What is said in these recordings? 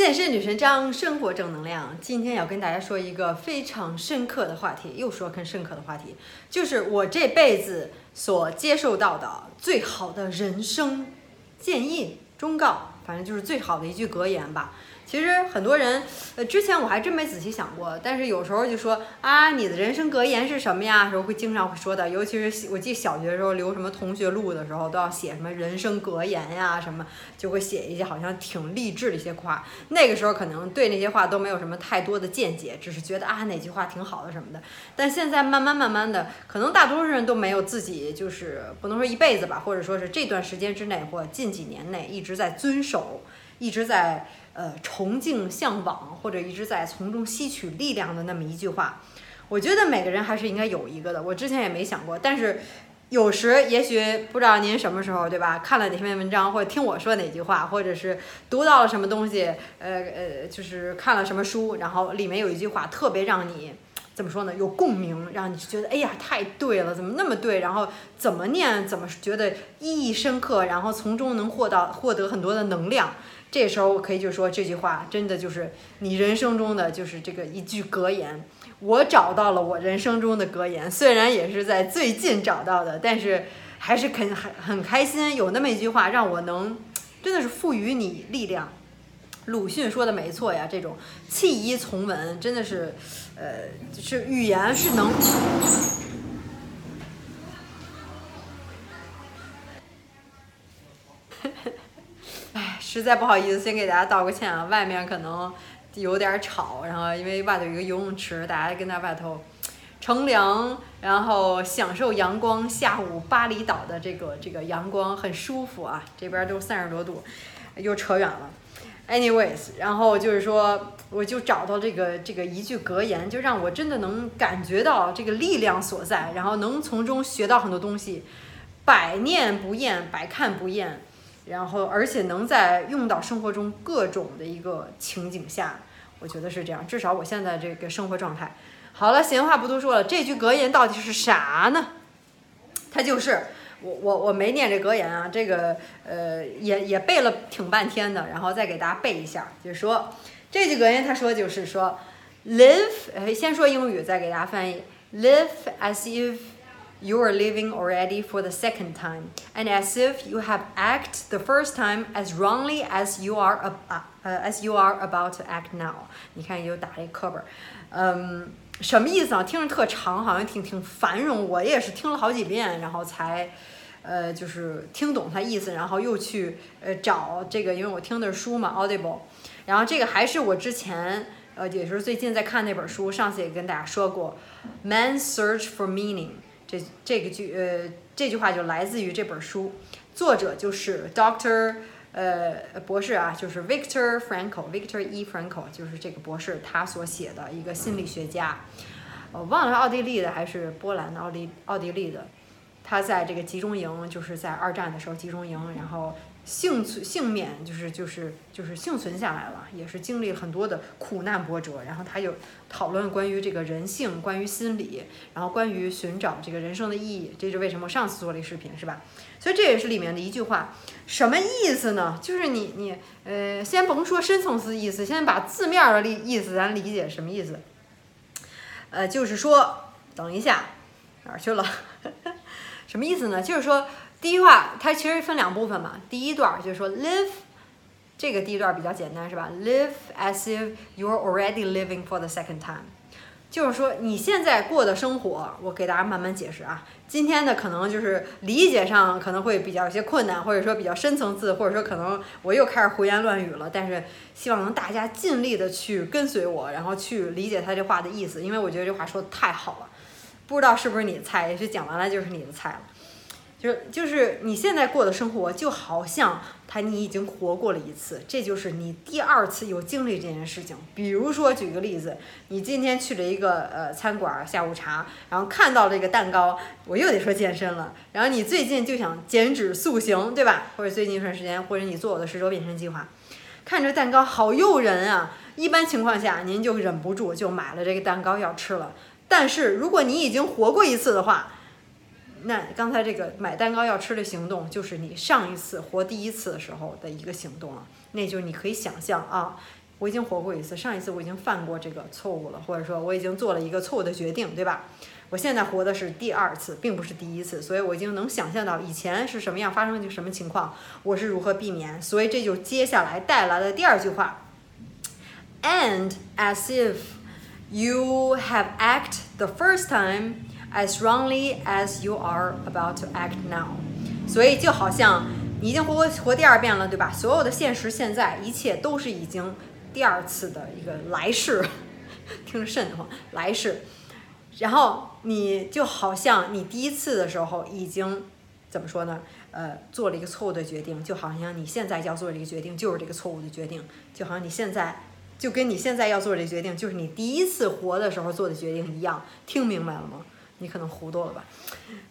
健身女神张，生活正能量。今天要跟大家说一个非常深刻的话题，又说更深刻的话题，就是我这辈子所接受到的最好的人生建议、忠告，反正就是最好的一句格言吧。其实很多人，呃，之前我还真没仔细想过，但是有时候就说啊，你的人生格言是什么呀？时候会经常会说的，尤其是我记得小学的时候留什么同学录的时候，都要写什么人生格言呀，什么就会写一些好像挺励志的一些话。那个时候可能对那些话都没有什么太多的见解，只是觉得啊哪句话挺好的什么的。但现在慢慢慢慢的，可能大多数人都没有自己就是不能说一辈子吧，或者说是这段时间之内或近几年内一直在遵守，一直在。呃，崇敬向往，或者一直在从中吸取力量的那么一句话，我觉得每个人还是应该有一个的。我之前也没想过，但是有时也许不知道您什么时候，对吧？看了哪篇文章，或者听我说哪句话，或者是读到了什么东西，呃呃，就是看了什么书，然后里面有一句话特别让你怎么说呢？有共鸣，让你觉得哎呀太对了，怎么那么对？然后怎么念怎么觉得意义深刻，然后从中能获到获得很多的能量。这时候我可以就说这句话，真的就是你人生中的就是这个一句格言。我找到了我人生中的格言，虽然也是在最近找到的，但是还是肯很很开心，有那么一句话让我能真的是赋予你力量。鲁迅说的没错呀，这种弃医从文真的是，呃，是语言是能。实在不好意思，先给大家道个歉啊！外面可能有点吵，然后因为外头有一个游泳池，大家跟在外头乘凉，然后享受阳光。下午巴厘岛的这个这个阳光很舒服啊，这边都三十多度，又扯远了。Anyways，然后就是说，我就找到这个这个一句格言，就让我真的能感觉到这个力量所在，然后能从中学到很多东西，百念不厌，百看不厌。然后，而且能在用到生活中各种的一个情景下，我觉得是这样。至少我现在这个生活状态。好了，闲话不多说了，这句格言到底是啥呢？它就是我我我没念这格言啊，这个呃也也背了挺半天的，然后再给大家背一下，就是说这句格言，他说就是说，live，先说英语，再给大家翻译，live as if。You are living already for the second time, and as if you have acted the first time as wrongly as you are uh, as you are about to act now。你看又打了一课本，嗯，什么意思啊？听着特长，好像挺挺繁荣。我也是听了好几遍，然后才，呃，就是听懂它意思，然后又去呃找这个，因为我听的是书嘛，Audible。然后这个还是我之前呃，也就是最近在看那本书，上次也跟大家说过，Man Search for Meaning。这这个句呃这句话就来自于这本书，作者就是 Doctor 呃博士啊，就是 Victor Frankl，Victor E Frankl 就是这个博士他所写的一个心理学家，我忘了是奥地利的还是波兰的奥地奥地利的，他在这个集中营就是在二战的时候集中营，然后。幸存幸免，就是就是就是幸存下来了，也是经历很多的苦难波折。然后他又讨论关于这个人性，关于心理，然后关于寻找这个人生的意义。这是为什么上次做了一视频，是吧？所以这也是里面的一句话，什么意思呢？就是你你呃，先甭说深层次意思，先把字面的意意思咱理解什么意思。呃，就是说，等一下，哪儿去了？什么意思呢？就是说。第一话，它其实分两部分嘛。第一段就是说，live，这个第一段比较简单，是吧？Live as if you're already living for the second time，就是说你现在过的生活，我给大家慢慢解释啊。今天的可能就是理解上可能会比较有些困难，或者说比较深层次，或者说可能我又开始胡言乱语了。但是希望能大家尽力的去跟随我，然后去理解他这话的意思，因为我觉得这话说的太好了。不知道是不是你的菜，也许讲完了就是你的菜了。就是就是你现在过的生活，就好像他你已经活过了一次，这就是你第二次有经历这件事情。比如说举个例子，你今天去了一个呃餐馆下午茶，然后看到了这个蛋糕，我又得说健身了。然后你最近就想减脂塑形，对吧？或者最近一段时间，或者你做我的十周变身计划，看着蛋糕好诱人啊！一般情况下，您就忍不住就买了这个蛋糕要吃了。但是如果你已经活过一次的话，那刚才这个买蛋糕要吃的行动，就是你上一次活第一次的时候的一个行动了。那就是你可以想象啊，我已经活过一次，上一次我已经犯过这个错误了，或者说我已经做了一个错误的决定，对吧？我现在活的是第二次，并不是第一次，所以我已经能想象到以前是什么样，发生就什么情况，我是如何避免。所以这就接下来带来的第二句话，and as if you have act the first time as wrongly as you are about to act now。所以就好像你已经活活活第二遍了，对吧？所有的现实现在一切都是已经第二次的一个来世，听着瘆得慌，来世。然后你就好像你第一次的时候已经怎么说呢？呃，做了一个错误的决定，就好像你现在要做这个决定就是这个错误的决定，就好像你现在就跟你现在要做这个决定就是你第一次活的时候做的决定一样。听明白了吗？你可能糊涂了吧？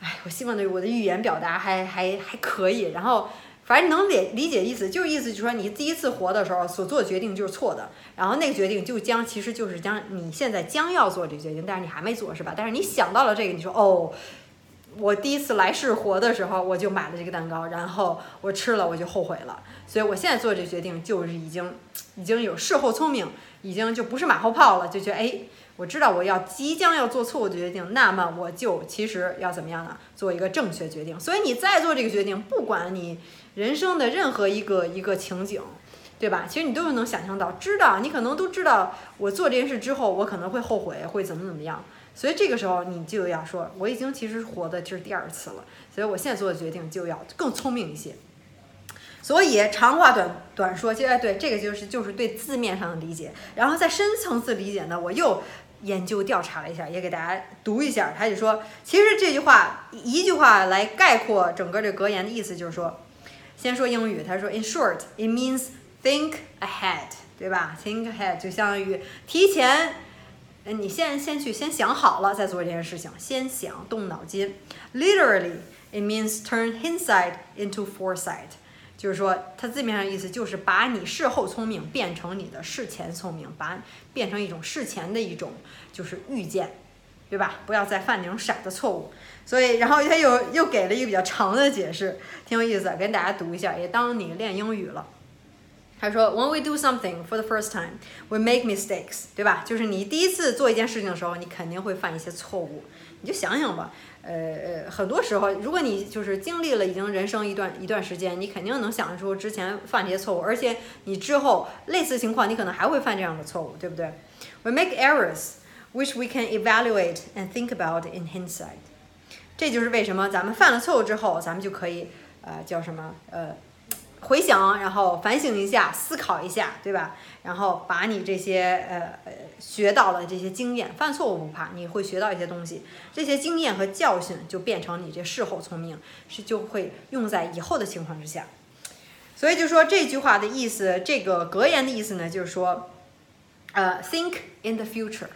哎，我希望的我的语言表达还还还可以，然后。反正能理理解意思，就是意思就是说，你第一次活的时候所做决定就是错的，然后那个决定就将其实就是将你现在将要做这个决定，但是你还没做是吧？但是你想到了这个，你说哦，我第一次来世活的时候我就买了这个蛋糕，然后我吃了我就后悔了，所以我现在做这决定就是已经已经有事后聪明，已经就不是马后炮了，就觉得哎。我知道我要即将要做错误的决定，那么我就其实要怎么样呢？做一个正确决定。所以你再做这个决定，不管你人生的任何一个一个情景，对吧？其实你都能想象到，知道你可能都知道，我做这件事之后，我可能会后悔，会怎么怎么样。所以这个时候你就要说，我已经其实活的就是第二次了，所以我现在做的决定就要更聪明一些。所以长话短短说，现在对这个就是就是对字面上的理解，然后在深层次理解呢，我又。研究调查了一下，也给大家读一下。他就说，其实这句话一句话来概括整个这格言的意思，就是说，先说英语。他说，In short, it means think ahead，对吧？Think ahead 就相当于提前，嗯，你先先去先想好了再做这件事情，先想动脑筋。Literally, it means turn hindsight into foresight。就是说，它字面上意思就是把你事后聪明变成你的事前聪明，把变成一种事前的一种就是预见，对吧？不要再犯那种傻的错误。所以，然后他又又给了一个比较长的解释，挺有意思，跟大家读一下，也当你练英语了。他说：“When we do something for the first time, we make mistakes，对吧？就是你第一次做一件事情的时候，你肯定会犯一些错误。你就想想吧。”呃，很多时候，如果你就是经历了已经人生一段一段时间，你肯定能想得出之前犯这些错误，而且你之后类似情况，你可能还会犯这样的错误，对不对？We make errors which we can evaluate and think about in hindsight。这就是为什么咱们犯了错误之后，咱们就可以呃叫什么呃。回想，然后反省一下，思考一下，对吧？然后把你这些呃呃学到了这些经验，犯错误不怕，你会学到一些东西，这些经验和教训就变成你这事后聪明，是就会用在以后的情况之下。所以就说这句话的意思，这个格言的意思呢，就是说，呃，think in the future。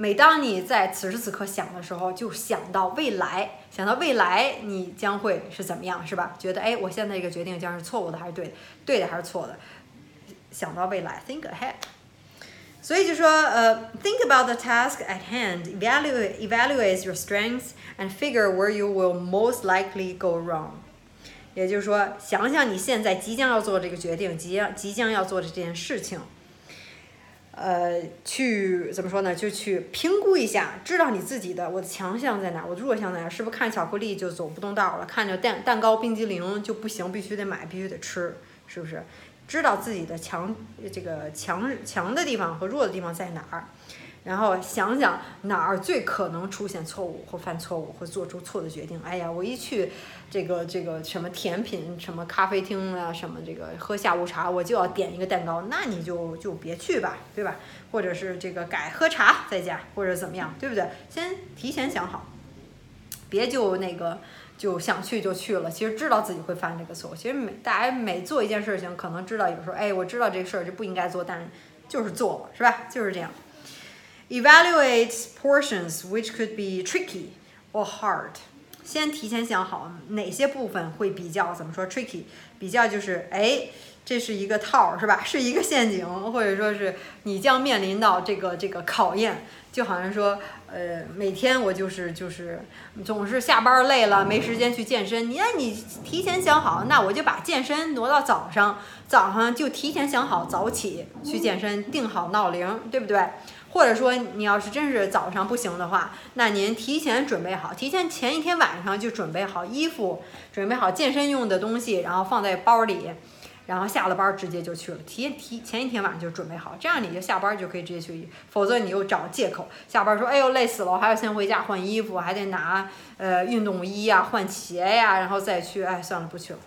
每当你在此时此刻想的时候，就想到未来，想到未来你将会是怎么样，是吧？觉得哎，我现在这个决定将是错误的还是对的？对的还是错的？想到未来，think ahead。所以就说，呃，think about the task at hand，evaluate evaluate your strengths and figure where you will most likely go wrong。也就是说，想想你现在即将要做这个决定，即将即将要做的这件事情。呃，去怎么说呢？就去评估一下，知道你自己的我的强项在哪，我的弱项在哪，是不是看巧克力就走不动道了？看着蛋蛋糕、冰激凌就不行，必须得买，必须得吃，是不是？知道自己的强这个强强的地方和弱的地方在哪儿？然后想想哪儿最可能出现错误或犯错误或做出错的决定。哎呀，我一去这个这个什么甜品什么咖啡厅啊，什么这个喝下午茶，我就要点一个蛋糕，那你就就别去吧，对吧？或者是这个改喝茶在家，或者怎么样，对不对？先提前想好，别就那个就想去就去了。其实知道自己会犯这个错误。其实每大家每做一件事情，可能知道有时候，哎，我知道这事儿就不应该做，但就是做了，是吧？就是这样。Evaluate portions which could be tricky or hard。先提前想好哪些部分会比较怎么说 tricky，比较就是哎。这是一个套儿，是吧？是一个陷阱，或者说是你将面临到这个这个考验，就好像说，呃，每天我就是就是总是下班累了没时间去健身，你让你提前想好，那我就把健身挪到早上，早上就提前想好早起去健身，定好闹铃，对不对？或者说你要是真是早上不行的话，那您提前准备好，提前前一天晚上就准备好衣服，准备好健身用的东西，然后放在包里。然后下了班直接就去了，提提前一天晚上就准备好，这样你就下班就可以直接去。否则你又找借口，下班说哎呦累死了，我还要先回家换衣服，还得拿呃运动衣呀、换鞋呀，然后再去。哎，算了，不去了。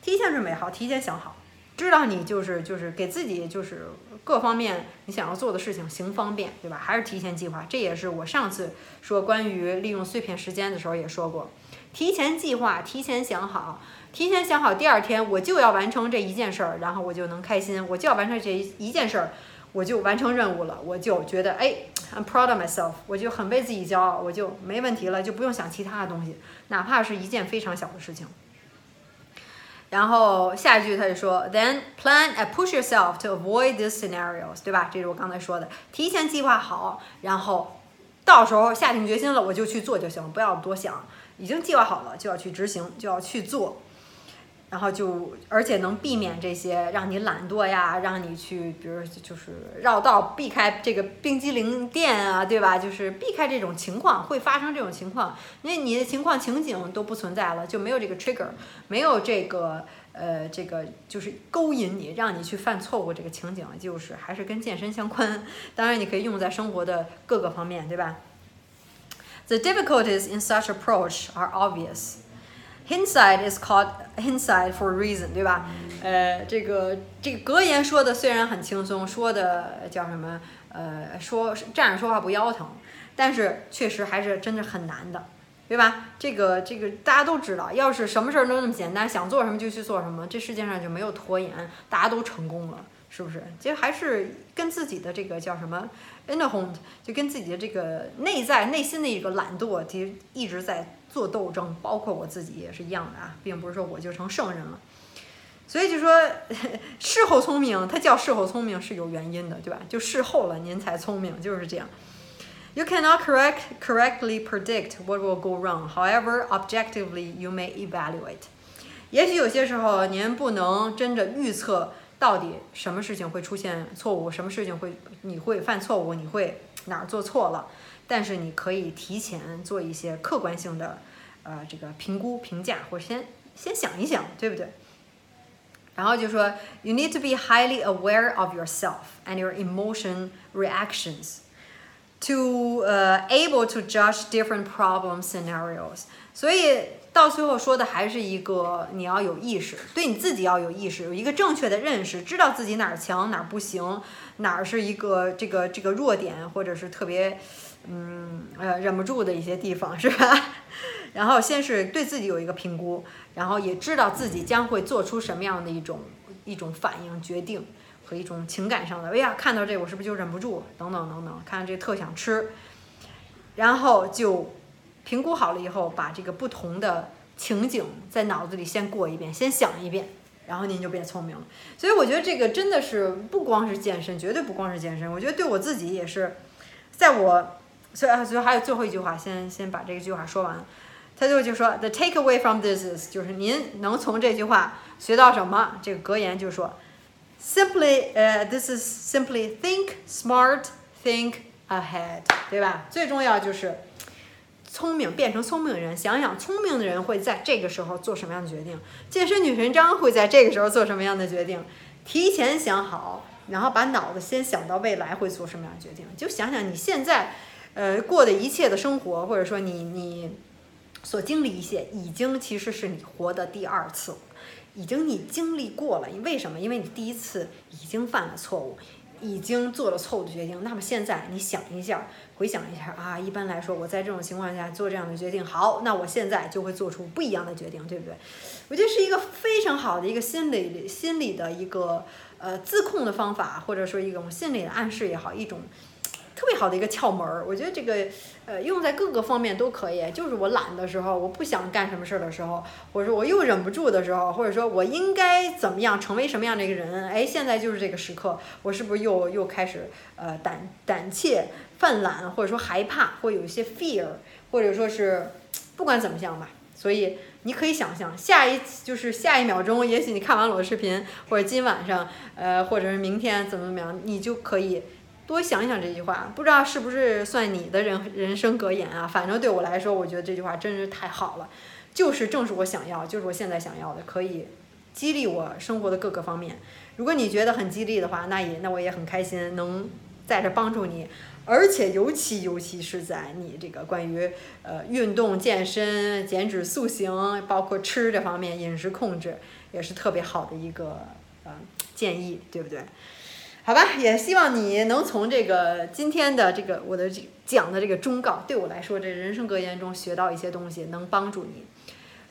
提前准备好，提前想好，知道你就是就是给自己就是各方面你想要做的事情行方便，对吧？还是提前计划，这也是我上次说关于利用碎片时间的时候也说过，提前计划，提前想好。提前想好，第二天我就要完成这一件事儿，然后我就能开心。我就要完成这一件事儿，我就完成任务了，我就觉得哎，I'm proud of myself，我就很为自己骄傲，我就没问题了，就不用想其他的东西，哪怕是一件非常小的事情。然后下一句他就说，Then plan and push yourself to avoid these scenarios，对吧？这是我刚才说的，提前计划好，然后到时候下定决心了，我就去做就行了，不要多想，已经计划好了就要去执行，就要去做。然后就，而且能避免这些让你懒惰呀，让你去，比如就是绕道避开这个冰激凌店啊，对吧？就是避开这种情况，会发生这种情况，因为你的情况情景都不存在了，就没有这个 trigger，没有这个呃这个就是勾引你，让你去犯错误这个情景，就是还是跟健身相关。当然你可以用在生活的各个方面，对吧？The difficulties in such approach are obvious. Hindsight is called hindsight for a reason，对吧？呃，这个这个格言说的虽然很轻松，说的叫什么？呃，说站着说话不腰疼，但是确实还是真的很难的，对吧？这个这个大家都知道，要是什么事儿都那么简单，想做什么就去做什么，这世界上就没有拖延，大家都成功了，是不是？其实还是跟自己的这个叫什么 inner home，就跟自己的这个内在内心的一个懒惰，其实一直在。做斗争，包括我自己也是一样的啊，并不是说我就成圣人了。所以就说事后聪明，它叫事后聪明是有原因的，对吧？就事后了，您才聪明，就是这样。You cannot correct correctly predict what will go wrong. However, objectively, you may evaluate. 也许有些时候您不能真的预测到底什么事情会出现错误，什么事情会你会犯错误，你会哪儿做错了。但是你可以提前做一些客观性的，呃，这个评估评价，或者先先想一想，对不对？然后就说，you need to be highly aware of yourself and your emotion reactions to uh able to judge different problem scenarios。所以到最后说的还是一个你要有意识，对你自己要有意识，有一个正确的认识，知道自己哪儿强哪儿不行，哪儿是一个这个这个弱点，或者是特别。嗯，呃，忍不住的一些地方 是吧？然后先是对自己有一个评估，然后也知道自己将会做出什么样的一种一种反应、决定和一种情感上的。哎呀，看到这我是不是就忍不住？等等等等，看到这特想吃，然后就评估好了以后，把这个不同的情景在脑子里先过一遍，先想一遍，然后您就变聪明了。所以我觉得这个真的是不光是健身，绝对不光是健身。我觉得对我自己也是，在我。所以，所以还有最后一句话，先先把这句话说完。他就就说，the takeaway from this is，就是您能从这句话学到什么？这个格言就说，simply，呃，this is simply think smart，think ahead，对吧？最重要就是聪明，变成聪明的人。想想聪明的人会在这个时候做什么样的决定？健身女神张会在这个时候做什么样的决定？提前想好，然后把脑子先想到未来会做什么样的决定。就想想你现在。呃，过的一切的生活，或者说你你所经历一切，已经其实是你活的第二次，已经你经历过了。为什么？因为你第一次已经犯了错误，已经做了错误的决定。那么现在你想一下，回想一下啊，一般来说，我在这种情况下做这样的决定，好，那我现在就会做出不一样的决定，对不对？我觉得是一个非常好的一个心理心理的一个呃自控的方法，或者说一种心理的暗示也好，一种。特别好的一个窍门儿。我觉得这个呃用在各个方面都可以。就是我懒的时候，我不想干什么事儿的时候，或者说我又忍不住的时候，或者说我应该怎么样成为什么样的一个人？哎，现在就是这个时刻，我是不是又又开始呃胆胆怯、犯懒，或者说害怕，或有一些 fear，或者说是不管怎么样吧。所以你可以想象，下一就是下一秒钟，也许你看完我的视频，或者今晚上，呃，或者是明天怎么怎么样，你就可以多想想这句话。不知道是不是算你的人人生格言啊？反正对我来说，我觉得这句话真是太好了，就是正是我想要，就是我现在想要的，可以激励我生活的各个方面。如果你觉得很激励的话，那也那我也很开心，能在这帮助你。而且尤其尤其是在你这个关于呃运动健身、减脂塑形，包括吃这方面饮食控制，也是特别好的一个呃建议，对不对？好吧，也希望你能从这个今天的这个我的讲的这个忠告，对我来说这人生格言中学到一些东西，能帮助你。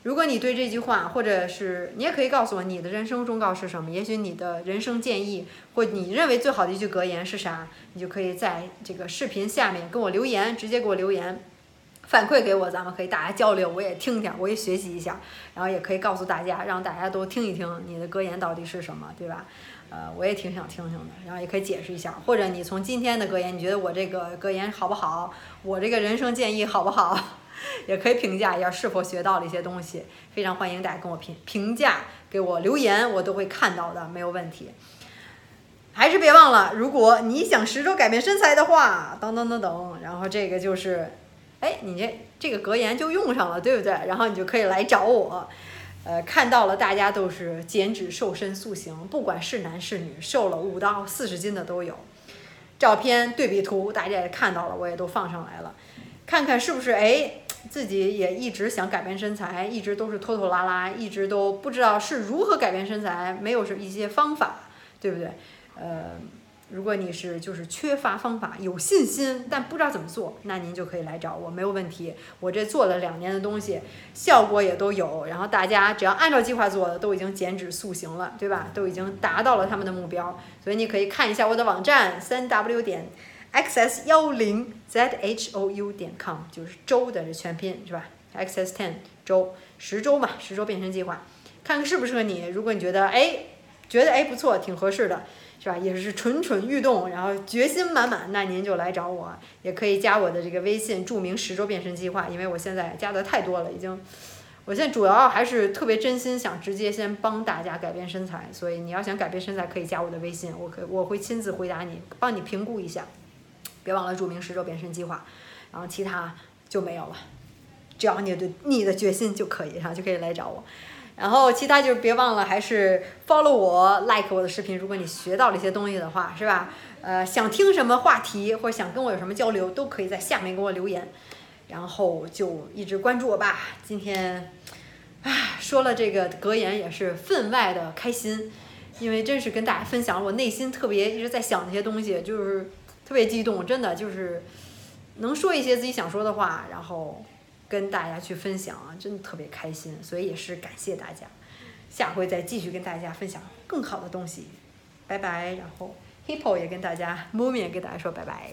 如果你对这句话，或者是你也可以告诉我你的人生忠告是什么？也许你的人生建议，或你认为最好的一句格言是啥？你就可以在这个视频下面跟我留言，直接给我留言，反馈给我，咱们可以大家交流，我也听听，我也学习一下，然后也可以告诉大家，让大家都听一听你的格言到底是什么，对吧？呃，我也挺想听听的，然后也可以解释一下，或者你从今天的格言，你觉得我这个格言好不好？我这个人生建议好不好？也可以评价一下是否学到了一些东西，非常欢迎大家跟我评评价，给我留言，我都会看到的，没有问题。还是别忘了，如果你想十周改变身材的话，等等等等，然后这个就是，哎，你这这个格言就用上了，对不对？然后你就可以来找我。呃，看到了，大家都是减脂、瘦身、塑形，不管是男是女，瘦了五到四十斤的都有。照片对比图大家也看到了，我也都放上来了，看看是不是哎。自己也一直想改变身材，一直都是拖拖拉拉，一直都不知道是如何改变身材，没有什一些方法，对不对？呃，如果你是就是缺乏方法，有信心但不知道怎么做，那您就可以来找我，没有问题。我这做了两年的东西，效果也都有，然后大家只要按照计划做的，都已经减脂塑形了，对吧？都已经达到了他们的目标，所以你可以看一下我的网站三 w 点。xs 幺零 zhou 点 com 就是周的这全拼是吧？xs ten 周十周嘛，十周变身计划，看看适不适合你。如果你觉得哎，觉得哎不错，挺合适的，是吧？也是蠢蠢欲动，然后决心满满，那您就来找我，也可以加我的这个微信，注明十周变身计划。因为我现在加的太多了，已经，我现在主要还是特别真心想直接先帮大家改变身材，所以你要想改变身材，可以加我的微信，我可我会亲自回答你，帮你评估一下。别忘了注明十周变身计划，然后其他就没有了，只要你对你的决心就可以，然后就可以来找我。然后其他就是别忘了还是 follow 我，like 我的视频。如果你学到了一些东西的话，是吧？呃，想听什么话题或者想跟我有什么交流，都可以在下面给我留言。然后就一直关注我吧。今天，唉，说了这个格言也是分外的开心，因为真是跟大家分享我内心特别一直在想这些东西，就是。特别激动，真的就是能说一些自己想说的话，然后跟大家去分享啊，真的特别开心，所以也是感谢大家，下回再继续跟大家分享更好的东西，拜拜。然后 Hippo 也跟大家，Moomin 也跟大家说，拜拜。